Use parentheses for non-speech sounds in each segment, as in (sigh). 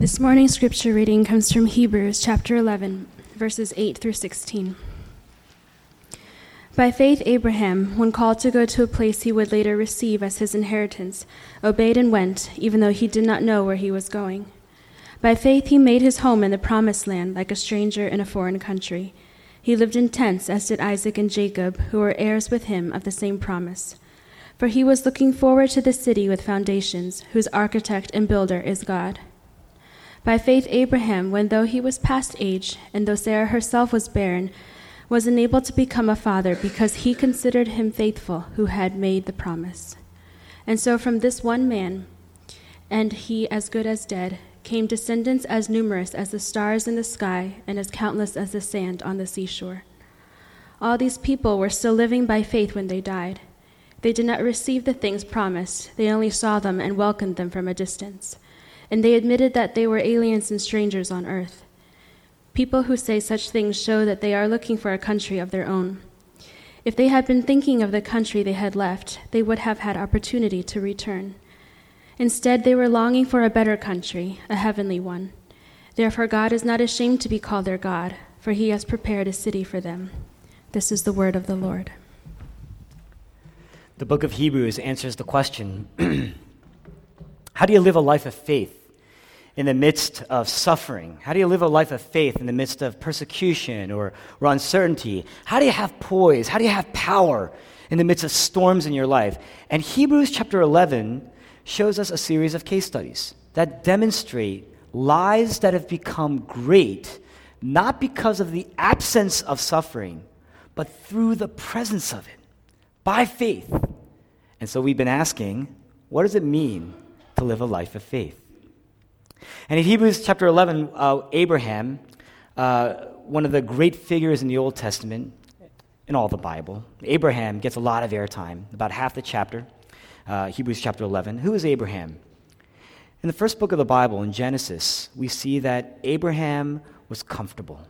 This morning's scripture reading comes from Hebrews chapter 11, verses 8 through 16. By faith, Abraham, when called to go to a place he would later receive as his inheritance, obeyed and went, even though he did not know where he was going. By faith, he made his home in the promised land like a stranger in a foreign country. He lived in tents, as did Isaac and Jacob, who were heirs with him of the same promise. For he was looking forward to the city with foundations, whose architect and builder is God. By faith, Abraham, when though he was past age, and though Sarah herself was barren, was enabled to become a father because he considered him faithful who had made the promise. And so from this one man, and he as good as dead, came descendants as numerous as the stars in the sky and as countless as the sand on the seashore. All these people were still living by faith when they died. They did not receive the things promised, they only saw them and welcomed them from a distance and they admitted that they were aliens and strangers on earth. People who say such things show that they are looking for a country of their own. If they had been thinking of the country they had left, they would have had opportunity to return. Instead, they were longing for a better country, a heavenly one. Therefore, God is not ashamed to be called their God, for he has prepared a city for them. This is the word of the Lord. The book of Hebrews answers the question (clears throat) How do you live a life of faith? In the midst of suffering? How do you live a life of faith in the midst of persecution or, or uncertainty? How do you have poise? How do you have power in the midst of storms in your life? And Hebrews chapter 11 shows us a series of case studies that demonstrate lives that have become great not because of the absence of suffering, but through the presence of it, by faith. And so we've been asking, what does it mean to live a life of faith? And in Hebrews chapter 11, uh, Abraham, uh, one of the great figures in the Old Testament, in all the Bible, Abraham gets a lot of airtime, about half the chapter, uh, Hebrews chapter 11. Who is Abraham? In the first book of the Bible, in Genesis, we see that Abraham was comfortable.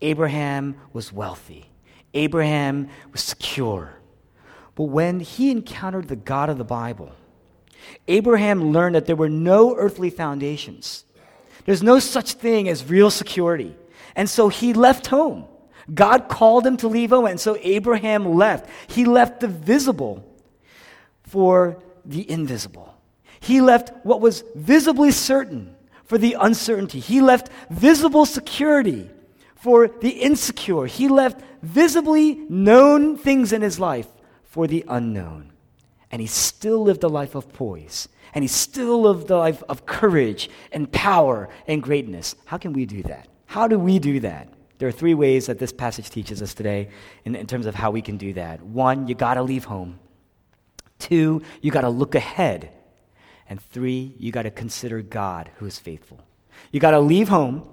Abraham was wealthy. Abraham was secure. But when he encountered the God of the Bible, Abraham learned that there were no earthly foundations. There's no such thing as real security. And so he left home. God called him to leave home, and so Abraham left. He left the visible for the invisible. He left what was visibly certain for the uncertainty. He left visible security for the insecure. He left visibly known things in his life for the unknown and he still lived a life of poise. And he still lived a life of courage and power and greatness. How can we do that? How do we do that? There are three ways that this passage teaches us today in, in terms of how we can do that. One, you got to leave home. Two, you got to look ahead. And three, you got to consider God who is faithful. You got to leave home.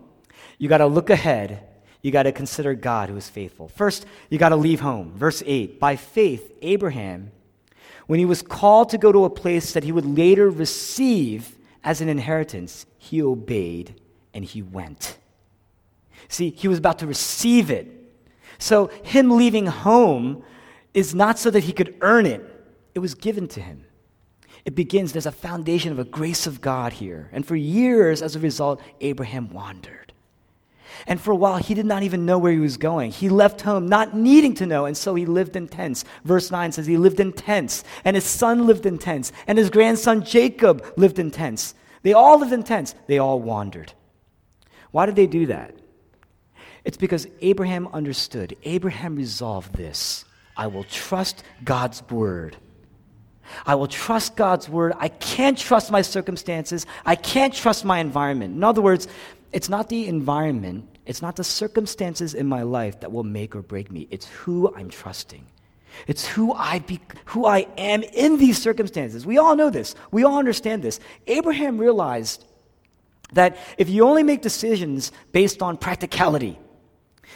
You got to look ahead. You got to consider God who is faithful. First, you got to leave home. Verse 8 By faith, Abraham when he was called to go to a place that he would later receive as an inheritance, he obeyed and he went. See, he was about to receive it. So, him leaving home is not so that he could earn it, it was given to him. It begins, there's a foundation of a grace of God here. And for years, as a result, Abraham wandered. And for a while, he did not even know where he was going. He left home not needing to know, and so he lived in tents. Verse 9 says he lived in tents, and his son lived in tents, and his grandson Jacob lived in tents. They all lived in tents. They all wandered. Why did they do that? It's because Abraham understood. Abraham resolved this I will trust God's word. I will trust God's word. I can't trust my circumstances. I can't trust my environment. In other words, it's not the environment, it's not the circumstances in my life that will make or break me. It's who I'm trusting. It's who I, be, who I am in these circumstances. We all know this. We all understand this. Abraham realized that if you only make decisions based on practicality,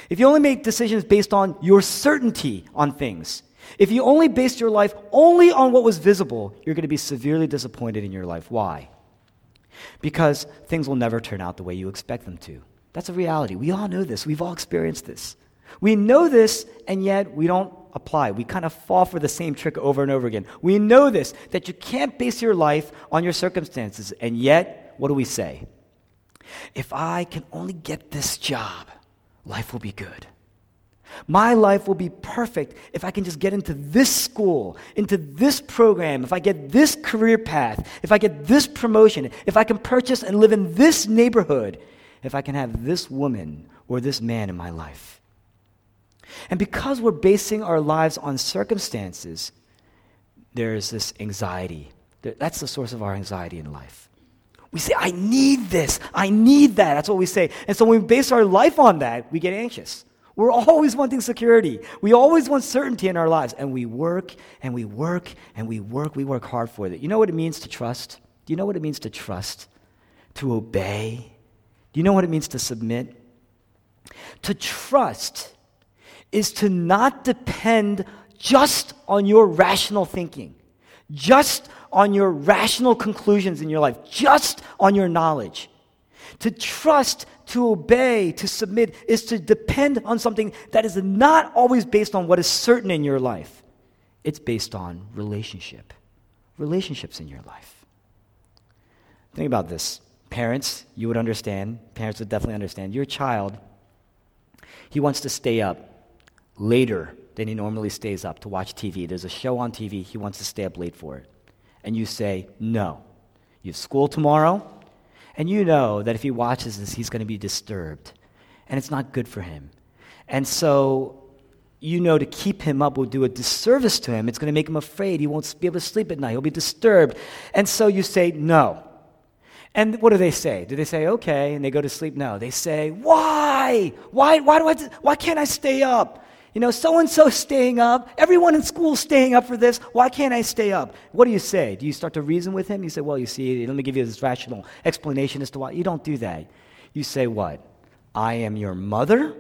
if you only make decisions based on your certainty on things, if you only based your life only on what was visible, you're going to be severely disappointed in your life. Why? Because things will never turn out the way you expect them to. That's a reality. We all know this. We've all experienced this. We know this, and yet we don't apply. We kind of fall for the same trick over and over again. We know this, that you can't base your life on your circumstances, and yet, what do we say? If I can only get this job, life will be good. My life will be perfect if I can just get into this school, into this program, if I get this career path, if I get this promotion, if I can purchase and live in this neighborhood, if I can have this woman or this man in my life. And because we're basing our lives on circumstances, there's this anxiety. That's the source of our anxiety in life. We say, I need this, I need that. That's what we say. And so when we base our life on that, we get anxious. We're always wanting security. We always want certainty in our lives. And we work and we work and we work. We work hard for it. You know what it means to trust? Do you know what it means to trust? To obey? Do you know what it means to submit? To trust is to not depend just on your rational thinking, just on your rational conclusions in your life, just on your knowledge. To trust, to obey, to submit is to depend on something that is not always based on what is certain in your life. It's based on relationship, relationships in your life. Think about this. Parents, you would understand, parents would definitely understand. Your child, he wants to stay up later than he normally stays up to watch TV. There's a show on TV, he wants to stay up late for it. And you say, no. You have school tomorrow, and you know that if he watches this, he's going to be disturbed. And it's not good for him. And so you know to keep him up will do a disservice to him. It's going to make him afraid. He won't be able to sleep at night. He'll be disturbed. And so you say, no. And what do they say? Do they say, okay, and they go to sleep? No. They say, why? Why, why, do I, why can't I stay up? You know, so and so staying up. Everyone in school staying up for this. Why can't I stay up? What do you say? Do you start to reason with him? You say, well, you see, let me give you this rational explanation as to why. You don't do that. You say, what? I am your mother.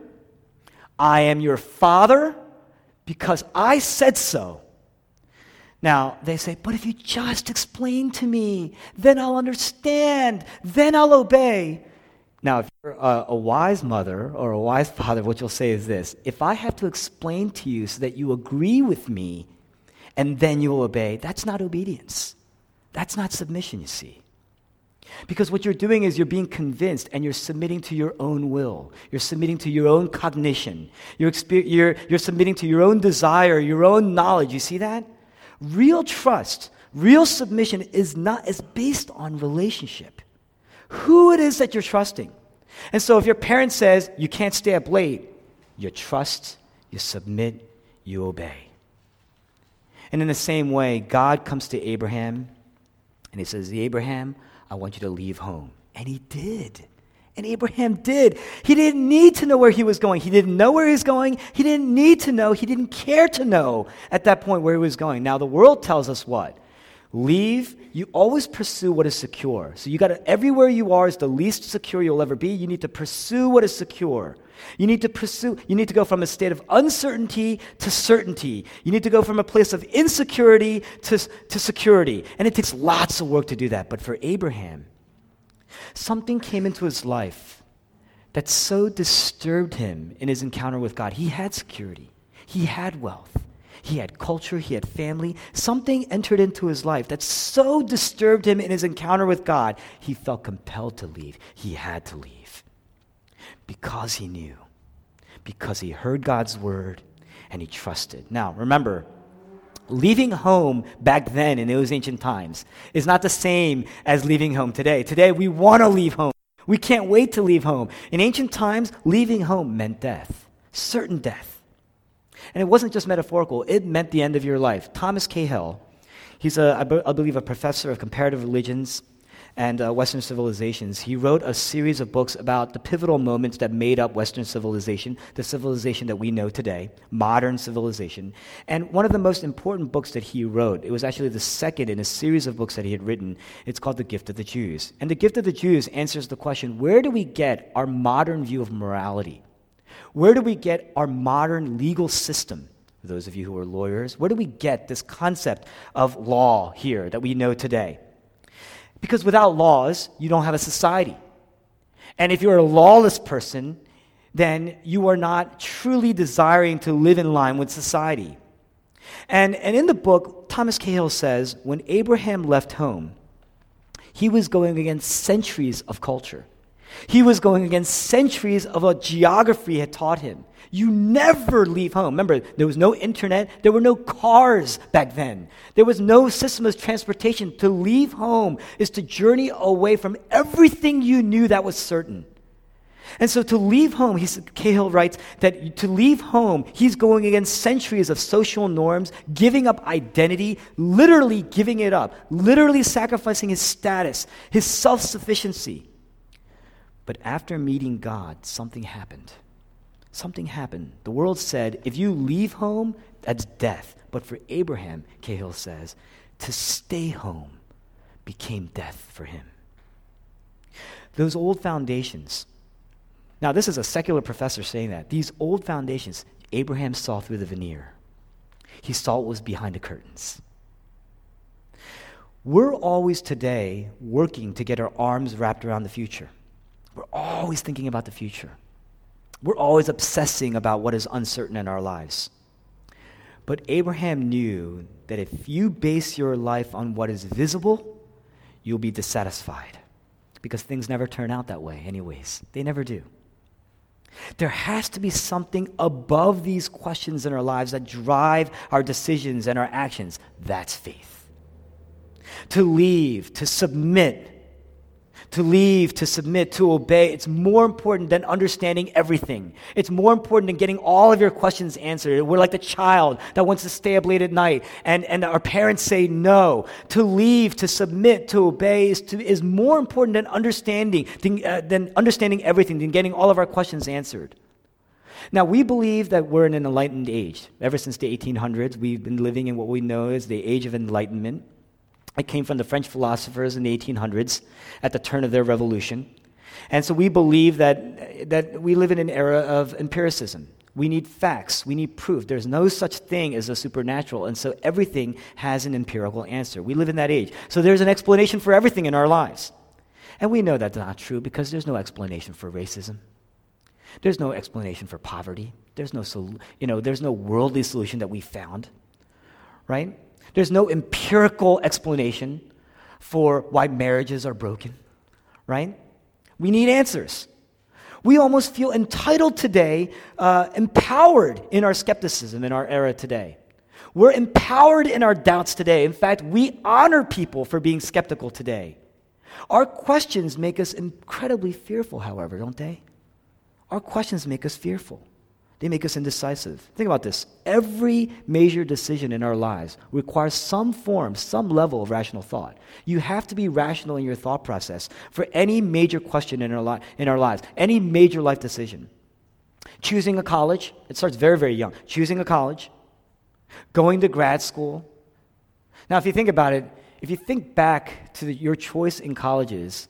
I am your father because I said so. Now, they say, but if you just explain to me, then I'll understand, then I'll obey. Now, if you're a, a, wise mother or a wise father, what you'll say is this If I have to explain to you so that you agree with me and then you'll obey, that's not obedience. That's not submission, you see. Because what you're doing is you're being convinced and you're submitting to your own will. You're submitting to your own cognition. You're, exper- you're, you're submitting to your own desire, your own knowledge. You see that? Real trust, real submission is not is based on relationship who it is that you're trusting. And so if your parent says you can't stay up late, you trust, you submit, you obey. And in the same way, God comes to Abraham and he says, Abraham, I want you to leave home. And he did. And Abraham did. He didn't need to know where he was going. He didn't know where he was going. He didn't need to know. He didn't care to know at that point where he was going. Now, the world tells us what? Leave, you always pursue what is secure. So you got to, everywhere you are is the least secure you'll ever be. You need to pursue what is secure. You need to pursue, you need to go from a state of uncertainty to certainty. You need to go from a place of insecurity to, to security. And it takes lots of work to do that. But for Abraham, something came into his life that so disturbed him in his encounter with God. He had security, he had wealth. He had culture, he had family. Something entered into his life that so disturbed him in his encounter with God, he felt compelled to leave. He had to leave because he knew, because he heard God's word and he trusted. Now, remember, leaving home back then in those ancient times is not the same as leaving home today. Today, we want to leave home. We can't wait to leave home. In ancient times, leaving home meant death, certain death. And it wasn't just metaphorical, it meant the end of your life. Thomas Cahill, he's, a, I believe, a professor of comparative religions and uh, Western civilizations. He wrote a series of books about the pivotal moments that made up Western civilization, the civilization that we know today, modern civilization. And one of the most important books that he wrote, it was actually the second in a series of books that he had written. It's called The Gift of the Jews. And The Gift of the Jews answers the question where do we get our modern view of morality? Where do we get our modern legal system? For those of you who are lawyers, where do we get this concept of law here that we know today? Because without laws, you don't have a society. And if you're a lawless person, then you are not truly desiring to live in line with society. And, and in the book, Thomas Cahill says when Abraham left home, he was going against centuries of culture. He was going against centuries of what geography had taught him. You never leave home. Remember, there was no internet, there were no cars back then, there was no system of transportation. To leave home is to journey away from everything you knew that was certain. And so to leave home, he's, Cahill writes that to leave home, he's going against centuries of social norms, giving up identity, literally giving it up, literally sacrificing his status, his self sufficiency. But after meeting God, something happened. Something happened. The world said, if you leave home, that's death. But for Abraham, Cahill says, to stay home became death for him. Those old foundations. Now, this is a secular professor saying that. These old foundations, Abraham saw through the veneer. He saw what was behind the curtains. We're always today working to get our arms wrapped around the future. We're always thinking about the future. We're always obsessing about what is uncertain in our lives. But Abraham knew that if you base your life on what is visible, you'll be dissatisfied. Because things never turn out that way, anyways. They never do. There has to be something above these questions in our lives that drive our decisions and our actions. That's faith. To leave, to submit, to leave, to submit, to obey. It's more important than understanding everything. It's more important than getting all of your questions answered. We're like the child that wants to stay up late at night and, and our parents say no. To leave, to submit, to obey is, to, is more important than understanding, than, uh, than understanding everything, than getting all of our questions answered. Now, we believe that we're in an enlightened age. Ever since the 1800s, we've been living in what we know as the age of enlightenment. It came from the French philosophers in the 1800s at the turn of their revolution. And so we believe that, that we live in an era of empiricism. We need facts, we need proof. There's no such thing as a supernatural, and so everything has an empirical answer. We live in that age. So there's an explanation for everything in our lives. And we know that's not true because there's no explanation for racism. There's no explanation for poverty. There's no, you know, there's no worldly solution that we found, right? There's no empirical explanation for why marriages are broken, right? We need answers. We almost feel entitled today, uh, empowered in our skepticism in our era today. We're empowered in our doubts today. In fact, we honor people for being skeptical today. Our questions make us incredibly fearful, however, don't they? Our questions make us fearful. They make us indecisive. Think about this. Every major decision in our lives requires some form, some level of rational thought. You have to be rational in your thought process for any major question in our, li- in our lives, any major life decision. Choosing a college, it starts very, very young. Choosing a college, going to grad school. Now, if you think about it, if you think back to the, your choice in colleges,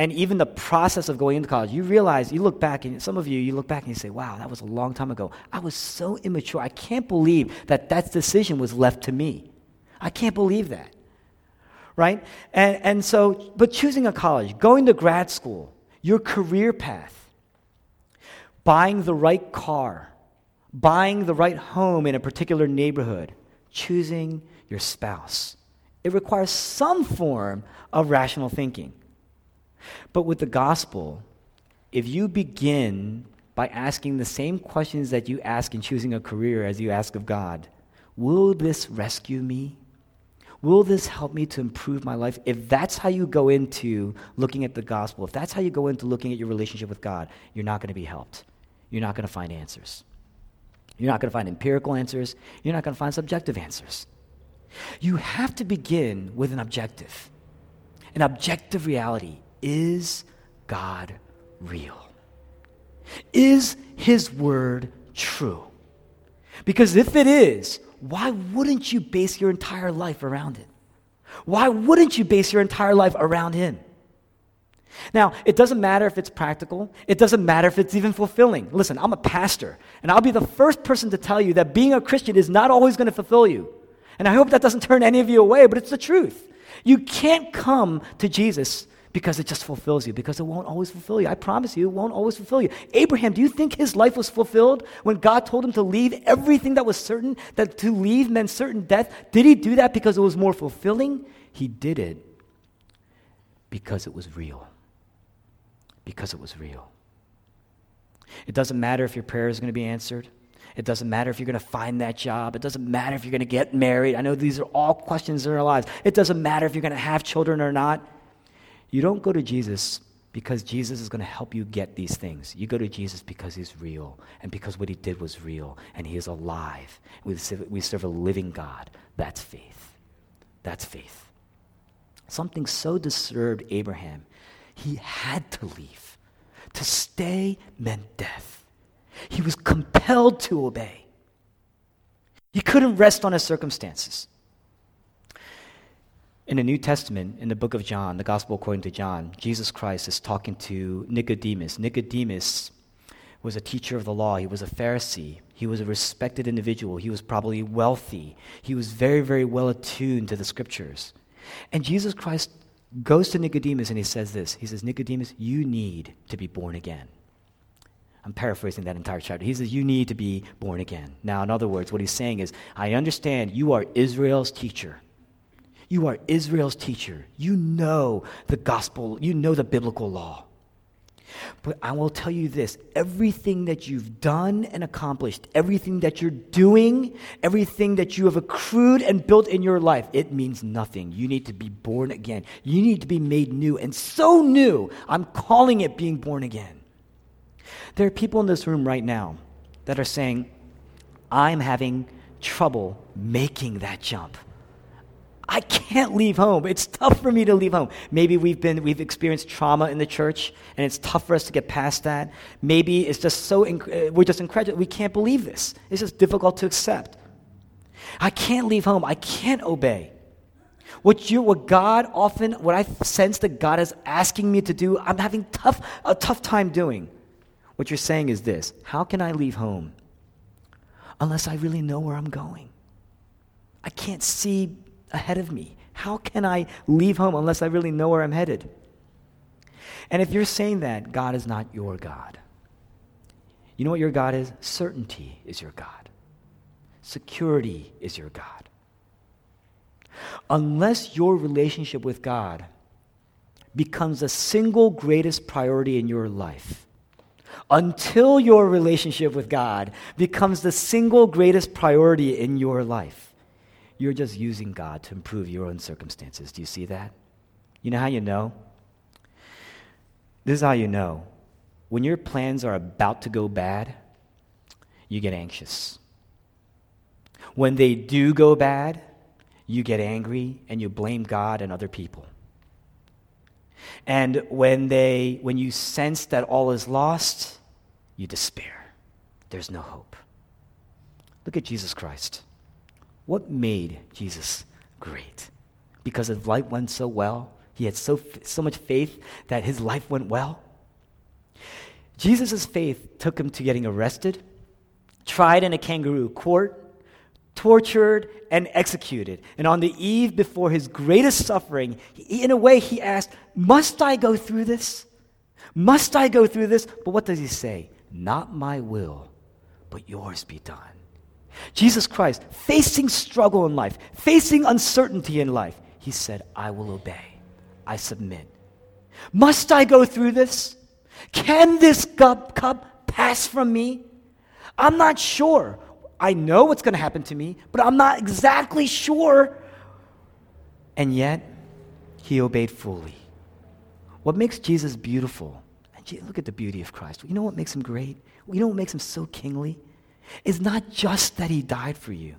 and even the process of going into college, you realize, you look back, and some of you, you look back and you say, wow, that was a long time ago. I was so immature. I can't believe that that decision was left to me. I can't believe that. Right? And, and so, but choosing a college, going to grad school, your career path, buying the right car, buying the right home in a particular neighborhood, choosing your spouse. It requires some form of rational thinking. But with the gospel, if you begin by asking the same questions that you ask in choosing a career as you ask of God, will this rescue me? Will this help me to improve my life? If that's how you go into looking at the gospel, if that's how you go into looking at your relationship with God, you're not going to be helped. You're not going to find answers. You're not going to find empirical answers. You're not going to find subjective answers. You have to begin with an objective, an objective reality. Is God real? Is His word true? Because if it is, why wouldn't you base your entire life around it? Why wouldn't you base your entire life around Him? Now, it doesn't matter if it's practical. It doesn't matter if it's even fulfilling. Listen, I'm a pastor, and I'll be the first person to tell you that being a Christian is not always going to fulfill you. And I hope that doesn't turn any of you away, but it's the truth. You can't come to Jesus because it just fulfills you, because it won't always fulfill you. I promise you, it won't always fulfill you. Abraham, do you think his life was fulfilled when God told him to leave everything that was certain, that to leave meant certain death? Did he do that because it was more fulfilling? He did it because it was real. because it was real. It doesn't matter if your prayer is going to be answered. It doesn't matter if you're going to find that job. It doesn't matter if you're going to get married. I know these are all questions in our lives. It doesn't matter if you're going to have children or not. You don't go to Jesus because Jesus is going to help you get these things. You go to Jesus because he's real and because what he did was real and he is alive. We serve, we serve a living God. That's faith. That's faith. Something so disturbed Abraham, he had to leave. To stay meant death. He was compelled to obey. He couldn't rest on his circumstances in the New Testament, in the book of John, the Gospel according to John, Jesus Christ is talking to Nicodemus. Nicodemus was a teacher of the law, he was a Pharisee, he was a respected individual, he was probably wealthy, he was very, very well attuned to the scriptures. And Jesus Christ goes to Nicodemus and he says this He says, Nicodemus, you need to be born again. I'm paraphrasing that entire chapter. He says, You need to be born again. Now, in other words, what he's saying is, I understand you are Israel's teacher. You are Israel's teacher. You know the gospel, you know the biblical law. But I will tell you this everything that you've done and accomplished, everything that you're doing, everything that you have accrued and built in your life, it means nothing. You need to be born again. You need to be made new. And so new, I'm calling it being born again. There are people in this room right now that are saying, I'm having trouble making that jump. I can't leave home. It's tough for me to leave home. Maybe we've been we've experienced trauma in the church and it's tough for us to get past that. Maybe it's just so inc- uh, we're just incredible. We can't believe this. It's just difficult to accept. I can't leave home. I can't obey. What you what God often what I sense that God is asking me to do, I'm having tough a tough time doing. What you're saying is this, how can I leave home unless I really know where I'm going? I can't see ahead of me? How can I leave home unless I really know where I'm headed? And if you're saying that, God is not your God. You know what your God is? Certainty is your God. Security is your God. Unless your relationship with God becomes the single greatest priority in your life, until your relationship with God becomes the single greatest priority in your life, you're just using God to improve your own circumstances. Do you see that? You know how you know? This is how you know. When your plans are about to go bad, you get anxious. When they do go bad, you get angry and you blame God and other people. And when they when you sense that all is lost, you despair. There's no hope. Look at Jesus Christ. What made Jesus great? Because his life went so well? He had so, so much faith that his life went well? Jesus' faith took him to getting arrested, tried in a kangaroo court, tortured, and executed. And on the eve before his greatest suffering, he, in a way, he asked, Must I go through this? Must I go through this? But what does he say? Not my will, but yours be done. Jesus Christ, facing struggle in life, facing uncertainty in life, he said, I will obey. I submit. Must I go through this? Can this cup, pass from me? I'm not sure. I know what's going to happen to me, but I'm not exactly sure. And yet, he obeyed fully. What makes Jesus beautiful? Look at the beauty of Christ. You know what makes him great? You know what makes him so kingly? Is not just that he died for you,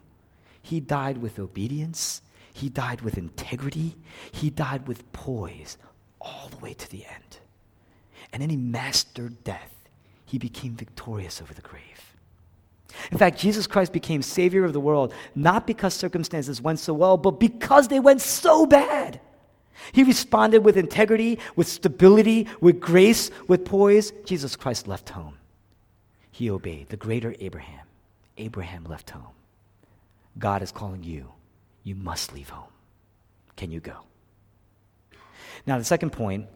he died with obedience, he died with integrity, he died with poise all the way to the end. And then he mastered death. He became victorious over the grave. In fact, Jesus Christ became Savior of the world not because circumstances went so well, but because they went so bad. He responded with integrity, with stability, with grace, with poise. Jesus Christ left home. He obeyed the greater Abraham. Abraham left home. God is calling you. You must leave home. Can you go? Now, the second point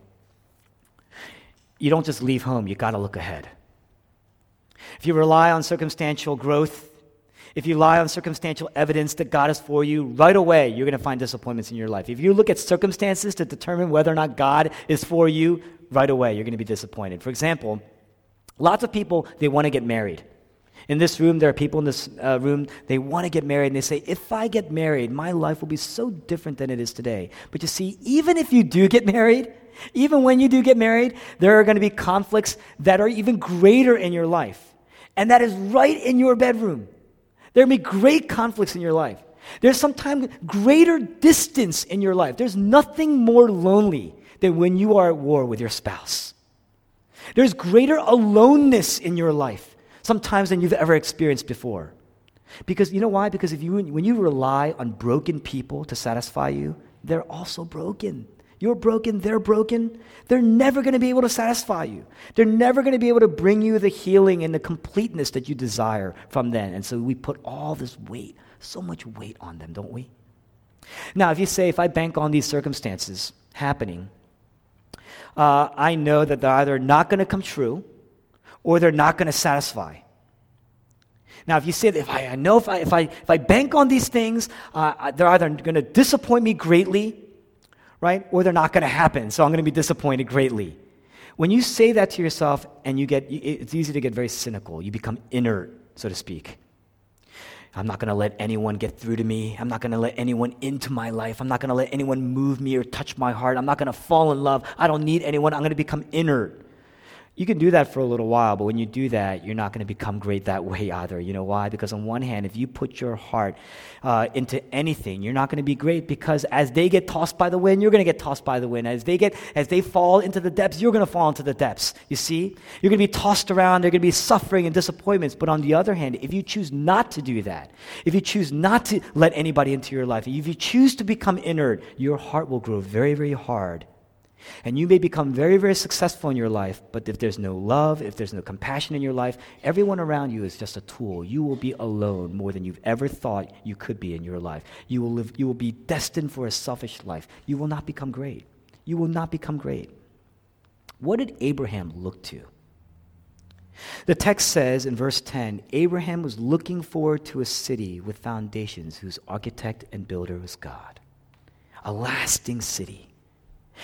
you don't just leave home, you got to look ahead. If you rely on circumstantial growth, if you rely on circumstantial evidence that God is for you, right away you're going to find disappointments in your life. If you look at circumstances to determine whether or not God is for you, right away you're going to be disappointed. For example, lots of people, they want to get married. In this room, there are people in this uh, room, they want to get married, and they say, If I get married, my life will be so different than it is today. But you see, even if you do get (laughs) married, even when you do get married, there are going to be conflicts that are even greater in your life. And that is right in your bedroom. There will be great conflicts in your life. There's sometimes greater distance in your life. There's nothing more lonely than when you are at war with your spouse. There's greater aloneness in your life sometimes than you've ever experienced before. Because you know why? Because if you, when you rely on broken people to satisfy you, they're also broken. You're broken, they're broken. They're never going to be able to satisfy you. They're never going to be able to bring you the healing and the completeness that you desire from them. And so we put all this weight, so much weight on them, don't we? Now, if you say, if I bank on these circumstances happening, uh, I know that they're either not going to come true or they're not going to satisfy. Now, if you say that if I, I know if I, if, I, if I bank on these things, uh, they're either going to disappoint me greatly right? Or they're not going to happen, so I'm going to be disappointed greatly. When you say that to yourself and you get, it's easy to get very cynical. You become inert, so to speak. I'm not going to let anyone get through to me. I'm not going to let anyone into my life. I'm not going to let anyone move me or touch my heart. I'm not going to fall in love. I don't need anyone. I'm going to become inert. You can do that for a little while, but when you do that, you're not going to become great that way (laughs) either. You know why? Because, on one hand, if you put your heart uh, into anything, you're not going to be great because as they get tossed by the wind, you're going to get tossed by the wind. As they, get, as they fall into the depths, you're going to fall into the depths. You see? You're going to be tossed around, there are going to be suffering and disappointments. But on the other hand, if you choose not to do that, if you choose not to let anybody into your life, if you choose to become inert, your heart will grow very, very hard and you may become very, very successful in your life, but if there's no love, if there's no compassion in your life, everyone around you is just a tool. You will be alone more than you've ever thought you could be in your life. You will, live, you will be destined for a selfish life. You will not become great. You will not become great. What did Abraham look to? The text says in verse 10 Abraham was looking forward to a city with foundations whose architect and builder was God, a lasting city.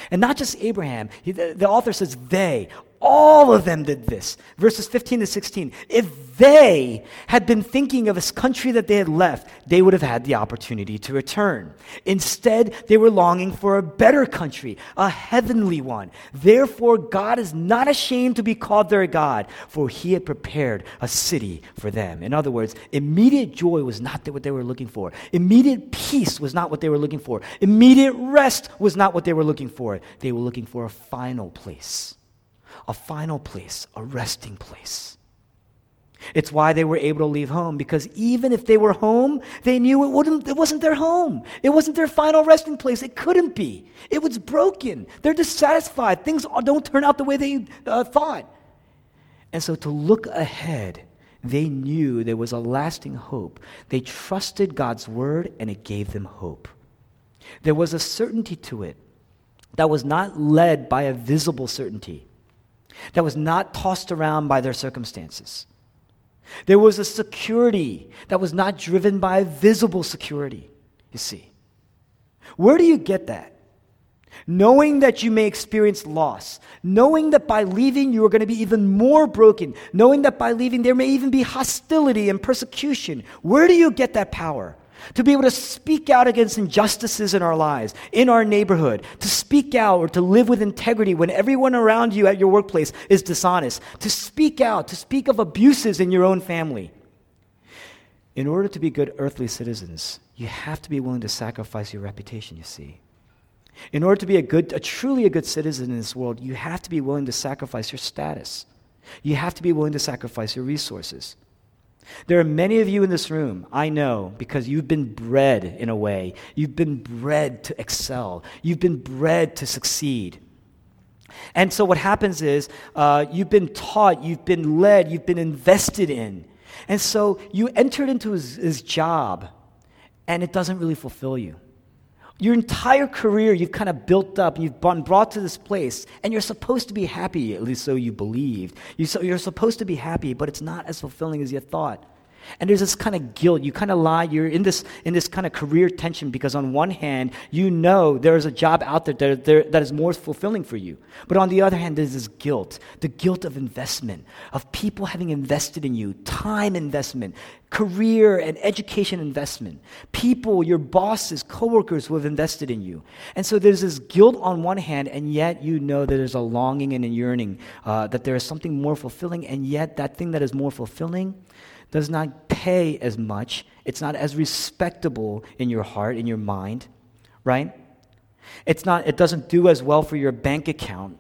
And not just Abraham. He, the, the author says they, all of them did this. Verses 15 to 16. If they had been thinking of this country that they had left, they would have had the opportunity to return. Instead, they were longing for a better country, a heavenly one. Therefore, God is not ashamed to be called their God, for he had prepared a city for them. In other words, immediate joy was not what they were looking for. Immediate peace was not what they were looking for. Immediate rest was not what they were looking for. They were looking for a final place a final place, a resting place. It's why they were able to leave home because even if they were home, they knew it, wouldn't, it wasn't their home. It wasn't their final resting place. It couldn't be. It was broken. They're dissatisfied. Things don't turn out the way they uh, thought. And so to look ahead, they knew there was a lasting hope. They trusted God's word and it gave them hope. There was a certainty to it that was not led by a visible certainty that was not tossed around by their circumstances. There was a security that was not driven by visible security, you see. Where do you get that? Knowing that you may experience loss, knowing that by leaving you are going to be even more broken, knowing that by leaving there may even be hostility and persecution. Where do you get that power? To be able to speak out against injustices in our lives, in our neighborhood, to speak out or to live with integrity when everyone around you at your workplace is dishonest, to speak out, to speak of abuses in your own family. In order to be good earthly citizens, you have to be willing to sacrifice your reputation, you see. In order to be a good, a truly a good citizen in this world, you have to be willing to sacrifice your status. You have to be willing to sacrifice your resources. There are many of you in this room, I know, because you've been bred in a way. You've been bred to excel, you've been bred to succeed. And so, what happens is uh, you've been taught, you've been led, you've been invested in. And so, you entered into his, his job, and it doesn't really fulfill you your entire career you've kind of built up and you've been brought to this place and you're supposed to be happy at least so you believed. You so you're supposed to be happy but it's not as fulfilling as you thought And there's this kind of guilt. You kind of lie. You're in this, in this kind of career tension because, on one hand, you know there's a job out there that, there that is more fulfilling for you. But on the other hand, there's this guilt the guilt of investment, of people having invested in you, time investment, career and education investment, people, your bosses, coworkers who have invested in you. And so there's this guilt on one hand, and yet you know that there's a longing and a yearning, uh, that there is something more fulfilling, and yet that thing that is more fulfilling does not pay as much. It's not as respectable in your heart, in your mind, right? It's not, it doesn't do as well for your bank account.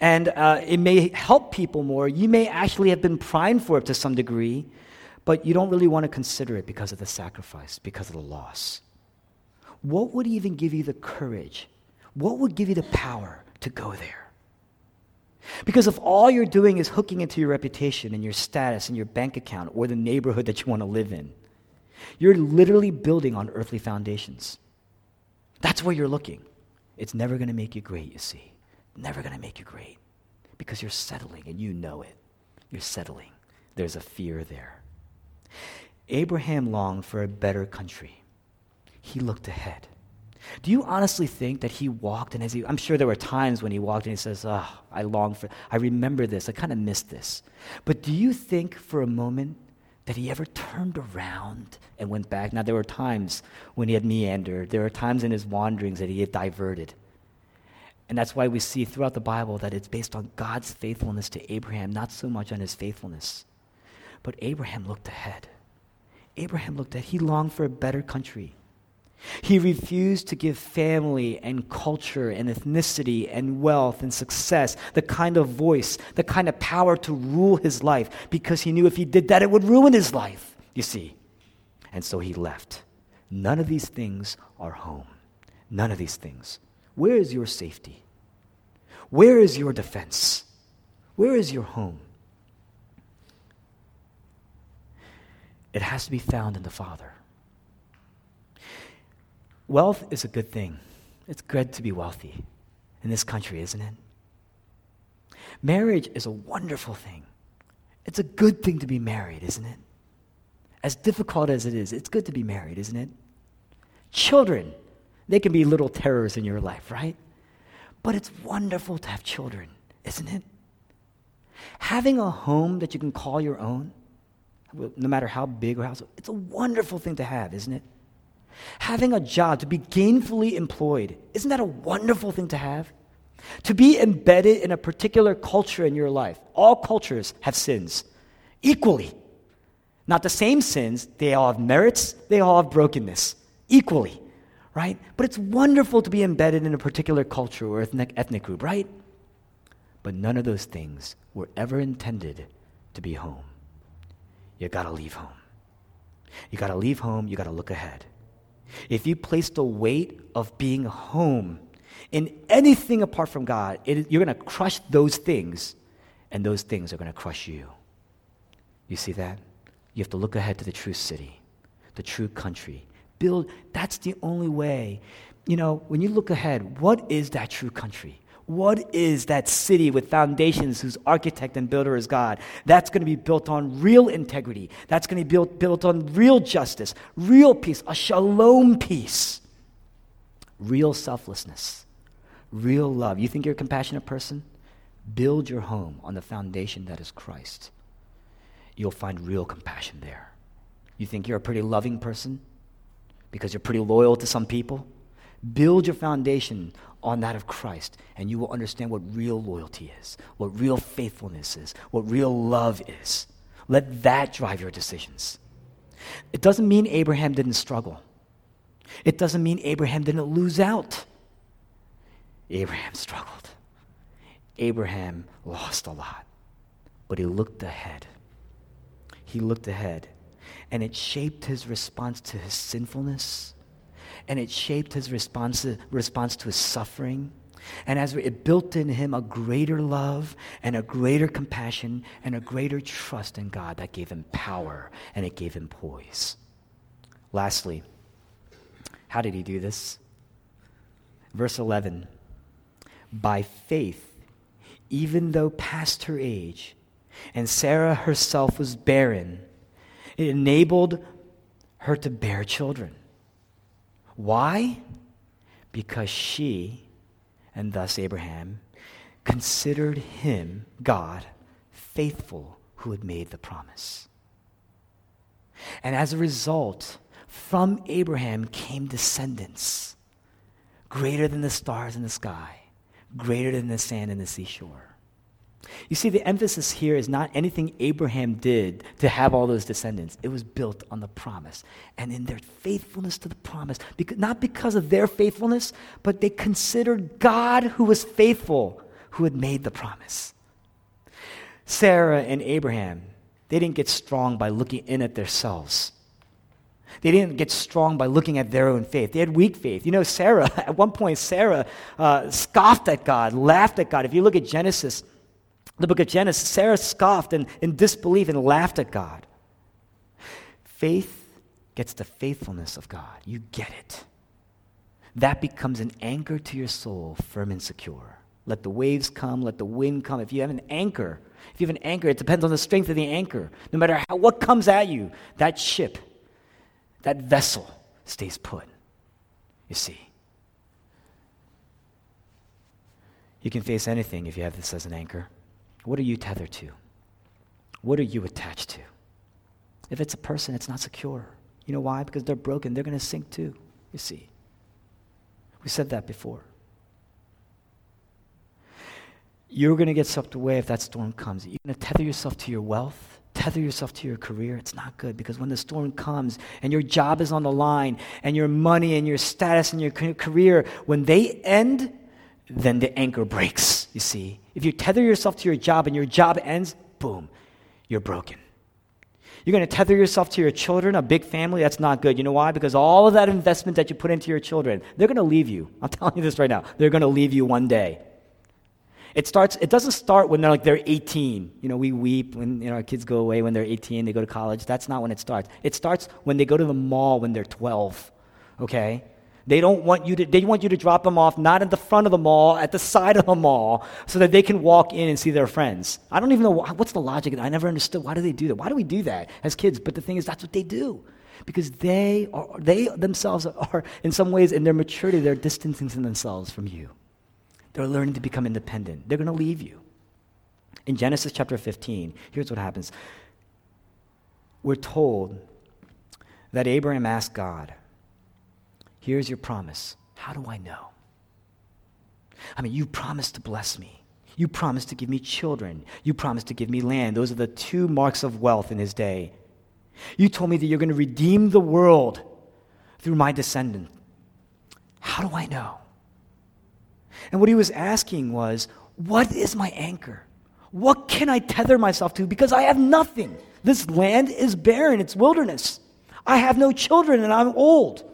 And uh, it may help people more. You may actually have been primed for it to some degree, but you don't really want to consider it because of the sacrifice, because of the loss. What would even give you the courage? What would give you the power to go there? Because if all you're doing is hooking into your reputation and your status and your bank account or the neighborhood that you want to live in, you're literally building on earthly foundations. That's where you're looking. It's never going to make you great, you see. Never going to make you great because you're settling and you know it. You're settling. There's a fear there. Abraham longed for a better country. He looked ahead. Do you honestly think that he walked and as he, I'm sure there were times when he walked and he says, oh, I long for, I remember this, I kind of missed this. But do you think for a moment that he ever turned around and went back? Now, there were times when he had meandered, there were times in his wanderings that he had diverted. And that's why we see throughout the Bible that it's based on God's faithfulness to Abraham, not so much on his faithfulness. But Abraham looked ahead. Abraham looked ahead. He longed for a better country. He refused to give family and culture and ethnicity and wealth and success the kind of voice, the kind of power to rule his life because he knew if he did that, it would ruin his life, you see. And so he left. None of these things are home. None of these things. Where is your safety? Where is your defense? Where is your home? It has to be found in the Father. Wealth is a good thing. It's good to be wealthy in this country, isn't it? Marriage is a wonderful thing. It's a good thing to be married, isn't it? As difficult as it is, it's good to be married, isn't it? Children, they can be little terrors in your life, right? But it's wonderful to have children, isn't it? Having a home that you can call your own, no matter how big or how small, it's a wonderful thing to have, isn't it? Having a job, to be gainfully employed, isn't that a wonderful thing to have? To be embedded in a particular culture in your life. All cultures have sins equally. Not the same sins, they all have merits, they all have brokenness equally, right? But it's wonderful to be embedded in a particular culture or ethnic, ethnic group, right? But none of those things were ever intended to be home. You gotta leave home. You gotta leave home, you gotta look ahead. If you place the weight of being home in anything apart from God, it, you're going to crush those things, and those things are going to crush you. You see that? You have to look ahead to the true city, the true country. Build, that's the only way. You know, when you look ahead, what is that true country? What is that city with foundations whose architect and builder is God? That's going to be built on real integrity. That's going to be built, built on real justice, real peace, a shalom peace, real selflessness, real love. You think you're a compassionate person? Build your home on the foundation that is Christ. You'll find real compassion there. You think you're a pretty loving person because you're pretty loyal to some people? Build your foundation on that of Christ, and you will understand what real loyalty is, what real faithfulness is, what real love is. Let that drive your decisions. It doesn't mean Abraham didn't struggle, it doesn't mean Abraham didn't lose out. Abraham struggled. Abraham lost a lot, but he looked ahead. He looked ahead, and it shaped his response to his sinfulness and it shaped his response, response to his suffering. And as it built in him a greater love and a greater compassion and a greater trust in God that gave him power and it gave him poise. Lastly, how did he do this? Verse 11 By faith, even though past her age, and Sarah herself was barren, It enabled her to bear children. Why? Because she, and thus Abraham, considered him, God, faithful who had made the promise. And as a result, from Abraham came descendants greater than the stars in the sky, greater than the sand in the seashore. You see, the emphasis here is not anything Abraham did to have all those descendants. It was built on the promise. And in their faithfulness to the promise, not because of their faithfulness, but they considered God who was faithful, who had made the promise. Sarah and Abraham, they didn't get strong by looking in at themselves. They didn't get strong by looking at their own faith. They had weak faith. You know, Sarah, (laughs) at one point, Sarah uh, scoffed at God, laughed at God. If you look at Genesis, the book of Genesis, Sarah scoffed and in disbelief and laughed at God. Faith gets the faithfulness of God. You get it. That becomes an anchor to your soul, firm and secure. Let the waves come, let the wind come. If you have an anchor, if you have an anchor, it depends on the strength of the anchor. No matter how, what comes at you, that ship, that vessel stays put. You see. You can face anything if you have this as an anchor. What are you tethered to? What are you attached to? If it's a person, it's not secure. You know why? Because they're broken. They're going to sink too, you see. We said that before. You're going to get swept away if that storm comes. You're going to tether yourself to your wealth, tether yourself to your career. It's not good because when the storm comes and your job is on the line and your money and your status and your career, when they end, then the anchor breaks, you see. If you tether yourself to your job and your job ends, boom, you're broken. You're going to tether yourself to your children, a big family, that's not good. You know why? Because all of that investment that you put into your children, they're going to leave you. I'm (laughs) telling you this right now. They're going to leave you one day. It starts it doesn't start when they're like they're 18. You know, we weep when you know our kids go away when they're 18, they go to college. That's not when it starts. It starts when they go to the mall when they're 12. Okay? They don't want you to, they want you to drop them off not at the front of the mall, at the side of the mall, so that they can walk in and see their friends. I don't even know what's the logic. I never understood. Why do they do that? Why do we do that as kids? But the thing is, that's what they do. Because they, are, they themselves are, in some ways, in their maturity, they're distancing themselves from you. They're learning to become independent. They're going to leave you. In Genesis chapter 15, here's what happens. We're told that Abraham asked God, Here's your promise. How do I know? I mean, you promised to bless me. You promised to give me children. You promised to give me land. Those are the two marks of wealth in his day. You told me that you're going to redeem the world through my descendant. How do I know? And what he was asking was, What is my anchor? What can I tether myself to? Because I have nothing. This land is barren, it's wilderness. I have no children and I'm old.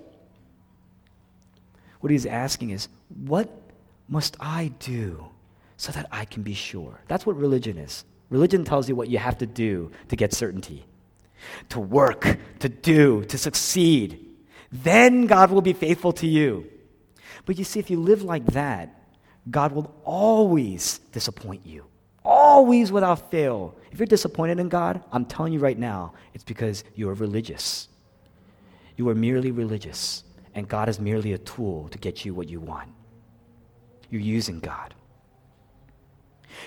What he's asking is, what must I do so that I can be sure? That's what religion is. Religion tells you what you have to do to get certainty, to work, to do, to succeed. Then God will be faithful to you. But you see, if you live like that, God will always disappoint you. Always without fail. If you're disappointed in God, I'm telling you right now, it's because you are religious. You are merely religious and God is merely a tool to get you what you want. You're using God.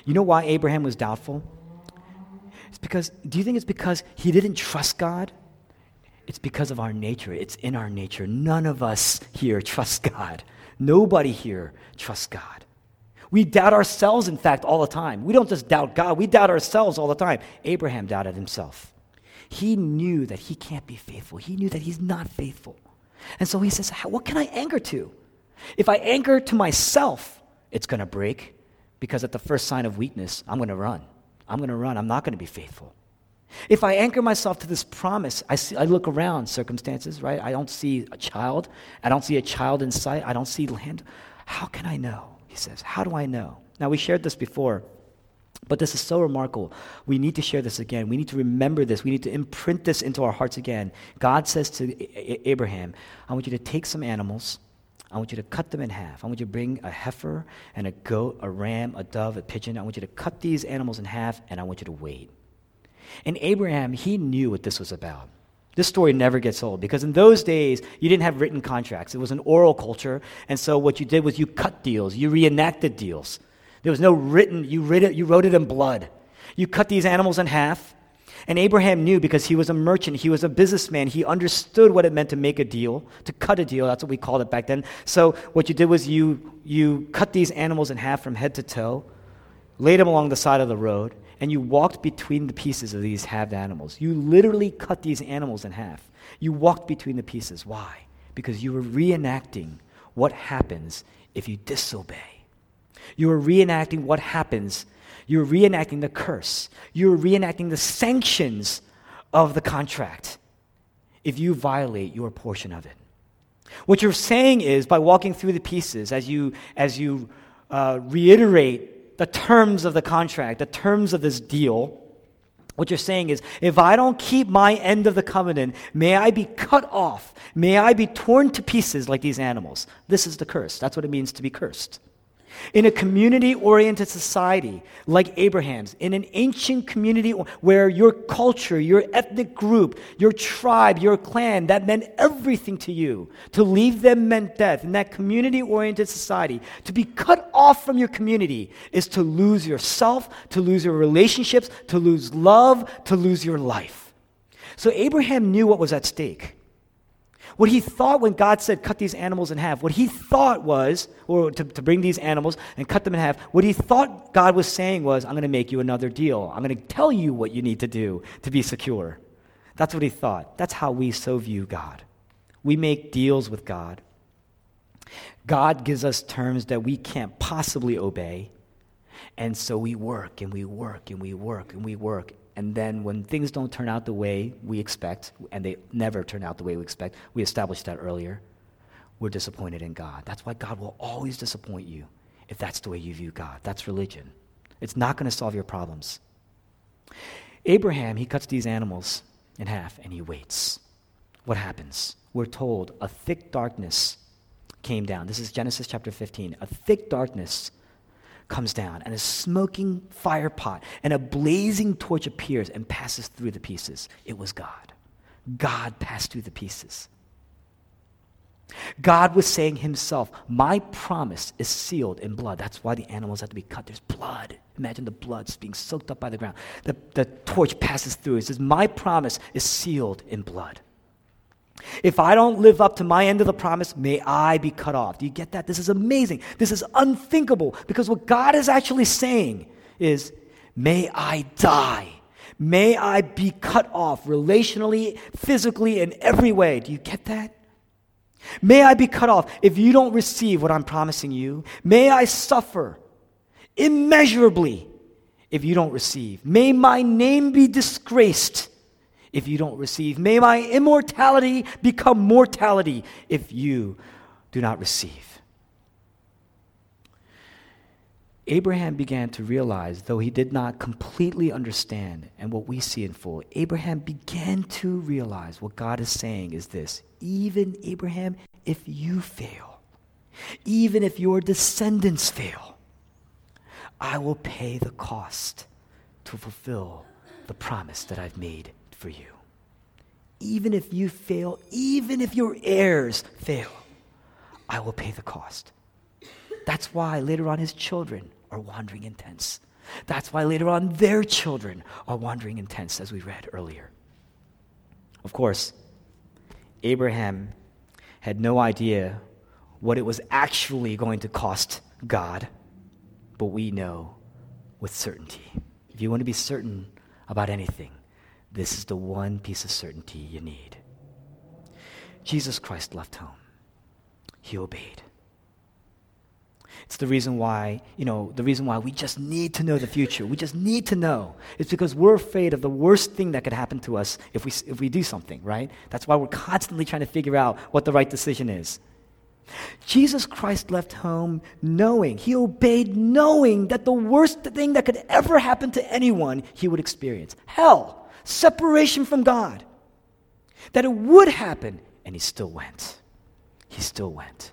You know why Abraham was doubtful? It's because, do you think it's because he didn't trust God? It's because of our nature. It's in our nature. None of us here trust God. Nobody here trusts God. We doubt ourselves, in fact, all the time. We don't just doubt God, we doubt ourselves all the time. Abraham doubted himself. He knew that he can't be faithful, he knew that he's not faithful. And so he says, What can I anchor to? If I anchor to myself, it's going to break because at the first sign of weakness, I'm going to run. I'm going to run. I'm not going to be faithful. If I anchor myself to this promise, I, see, I look around circumstances, right? I don't see a child. I don't see a child in sight. I don't see land. How can I know? He says, How do I know? Now, we shared this before. But this is so remarkable. We need to share this again. We need to remember this. We need to imprint this into our hearts again. God says to Abraham, I want you to take some animals. I want you to cut them in half. I want you to bring a heifer and a goat, a ram, a dove, a pigeon. I want you to cut these animals in half, and I want you to wait. And Abraham, he knew what this was about. This story never gets old because in those days, you didn't have written contracts. It was an oral culture. And so what you did was you cut deals, you reenacted deals. There was no written, you, writ it, you wrote it in blood. You cut these animals in half. And Abraham knew because he was a merchant, he was a businessman, he understood what it meant to make a deal, to cut a deal. That's what we called it back then. So what you did was you, you cut these animals in half from head to toe, laid them along the side of the road, and you walked between the pieces of these halved animals. You literally cut these animals in half. You walked between the pieces. Why? Because you were reenacting what happens if you disobey. You were reenacting what happens. You're reenacting the curse. You're reenacting the sanctions of the contract if you violate your portion of it. What you're saying is by walking through the pieces as you, as you uh, reiterate the terms of the contract, the terms of this deal, what you're saying is, if I don't keep my end of the covenant, may I be cut off. May I be torn to pieces like these animals. This is the curse. That's what it means to be cursed. In a community oriented society like Abraham's, in an ancient community where your culture, your ethnic group, your tribe, your clan, that meant everything to you. To leave them meant death. In that community oriented society, to be cut off from your community is to lose yourself, to lose your relationships, to lose love, to lose your life. So Abraham knew what was at stake. What he thought when God said, cut these animals in half, what he thought was, or to, to bring these animals and cut them in half, what he thought God was saying was, I'm going to make you another deal. I'm going to tell you what you need to do to be secure. That's what he thought. That's how we so view God. We make deals with God. God gives us terms that we can't possibly obey. And so we work and we work and we work and we work. And then when things don't turn out the way we expect, and they never turn out the way we expect, we established that earlier, we're disappointed in God. That's why God will always disappoint you if that's the way you view God. That's religion. It's not going to solve your problems. Abraham, he cuts these animals in half and he waits. What happens? We're told a thick darkness came down. This is Genesis chapter 15. A thick darkness comes down, and a smoking fire pot and a blazing torch appears and passes through the pieces. It was God. God passed through the pieces. God was saying himself, My promise is sealed in blood. That's why the animals have to be cut. There's blood. Imagine the blood being soaked up by the ground. The, the torch passes through. It says, My promise is sealed in blood. If I don't live up to my end of the promise, may I be cut off. Do you get that? This is amazing. This is unthinkable because what God is actually saying is, may I die. May I be cut off relationally, physically, in every way. Do you get that? May I be cut off if you don't receive what I'm promising you. May I suffer immeasurably if you don't receive. May my name be disgraced if you don't receive. May my immortality become mortality if you do not receive. Abraham began to realize, though he did not completely understand and what we see in full, Abraham began to realize what God is saying is this even Abraham, if you fail, even if your descendants fail, I will pay the cost to fulfill the promise that I've made for you. Even if you fail, even if your heirs fail, I will pay the cost. That's why later on his children are wandering in tents. That's why later on their children are wandering in tents, as we read earlier. Of course, Abraham had no idea what it was actually going to cost God, but we know with certainty. If you want to be certain about anything, this is the one piece of certainty you need. Jesus Christ left home. He obeyed. It's the reason why, you know, the reason why we just need to know the future. We just need to know. It's because we're afraid of the worst thing that could happen to us if we, if we do something, right? That's why we're constantly trying to figure out what the right decision is. Jesus Christ left home knowing, he obeyed knowing that the worst thing that could ever happen to anyone he would experience hell separation from God. That it would happen, and he still went. He still went.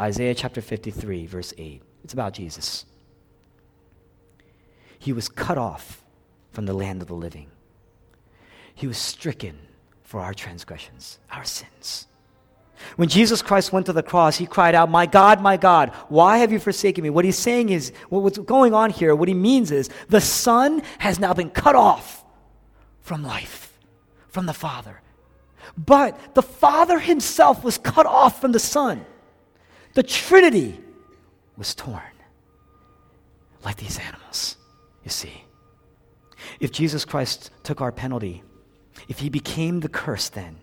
Isaiah chapter 53, verse 8. It's about Jesus. He was cut off from the land of the living. he was stricken for our transgressions, our sins. When Jesus Christ went to the cross, he cried out, My God, my God, why have you forsaken me? What he's saying is, what's going on here, what he means is, the Son has now been cut off from life, from the Father. But the Father himself was cut off from the Son. The Trinity was torn like these animals, you see. If Jesus Christ took our penalty, if he became the curse, then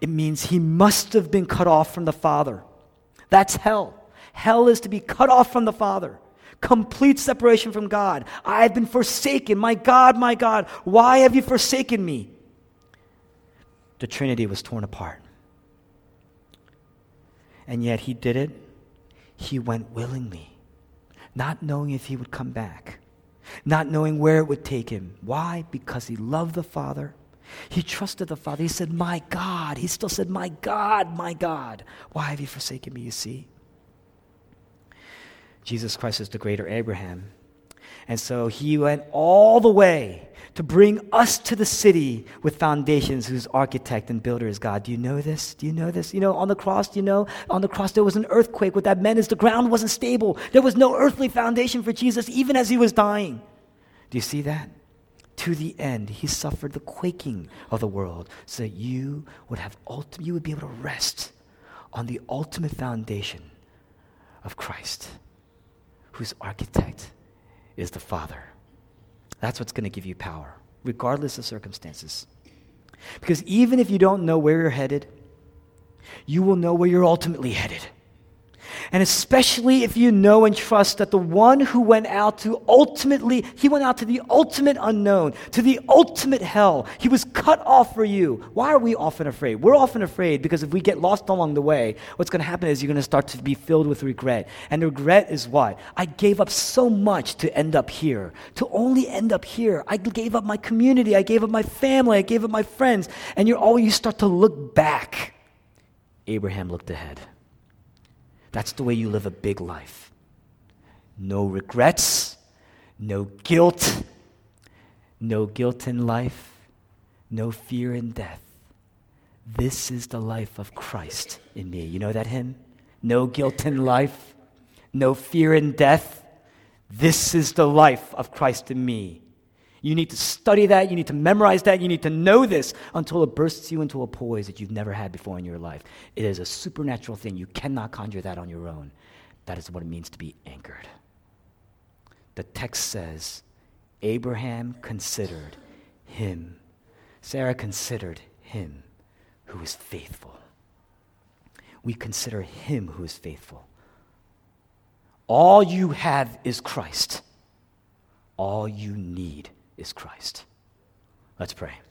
it means he must have been cut off from the Father. That's hell. Hell is to be cut off from the Father. Complete separation from God. I have been forsaken. My God, my God, why have you forsaken me? The Trinity was torn apart. And yet he did it. He went willingly, not knowing if he would come back, not knowing where it would take him. Why? Because he loved the Father he trusted the Father. He said, My God. He still said, My God, my God. Why have you forsaken me, you see? Jesus Christ is the greater Abraham. And so he went all the way to bring us to the city with foundations whose architect and builder is God. Do you know this? Do you know this? You know, on the cross, you know? On the cross, there was an earthquake. What that meant is the ground wasn't stable. There was no earthly foundation for Jesus, even as he was dying. Do you see that? to the end, he suffered the quaking of the world so that you would have ultimate, you would be able to rest on the ultimate foundation of Christ, whose architect is the Father. That's what's going to give you power, regardless of circumstances. Because even if you don't know where you're headed, you will know where you're ultimately headed. And especially if you know and trust that the one who went out to ultimately, he went out to the ultimate unknown, to the ultimate hell. He was cut off for you. Why are we often afraid? We're often afraid because if we get lost along the way, what's going to happen is you're going to start to be filled with regret. And regret is what? I gave up so much to end up here, to only end up here. I gave up my community, I gave up my family, I gave up my friends. And you're always, you start to look back. Abraham looked ahead. That's the way you live a big life. No regrets, no guilt, no guilt in life, no fear in death. This is the life of Christ in me. You know that hymn? No guilt in life, no fear in death. This is the life of Christ in me. You need to study that. You need to memorize that. You need to know this until it bursts you into a poise that you've never had before in your life. It is a supernatural thing. You cannot conjure that on your own. That is what it means to be anchored. The text says Abraham considered him, Sarah considered him who is faithful. We consider him who is faithful. All you have is Christ. All you need is Christ. Let's pray.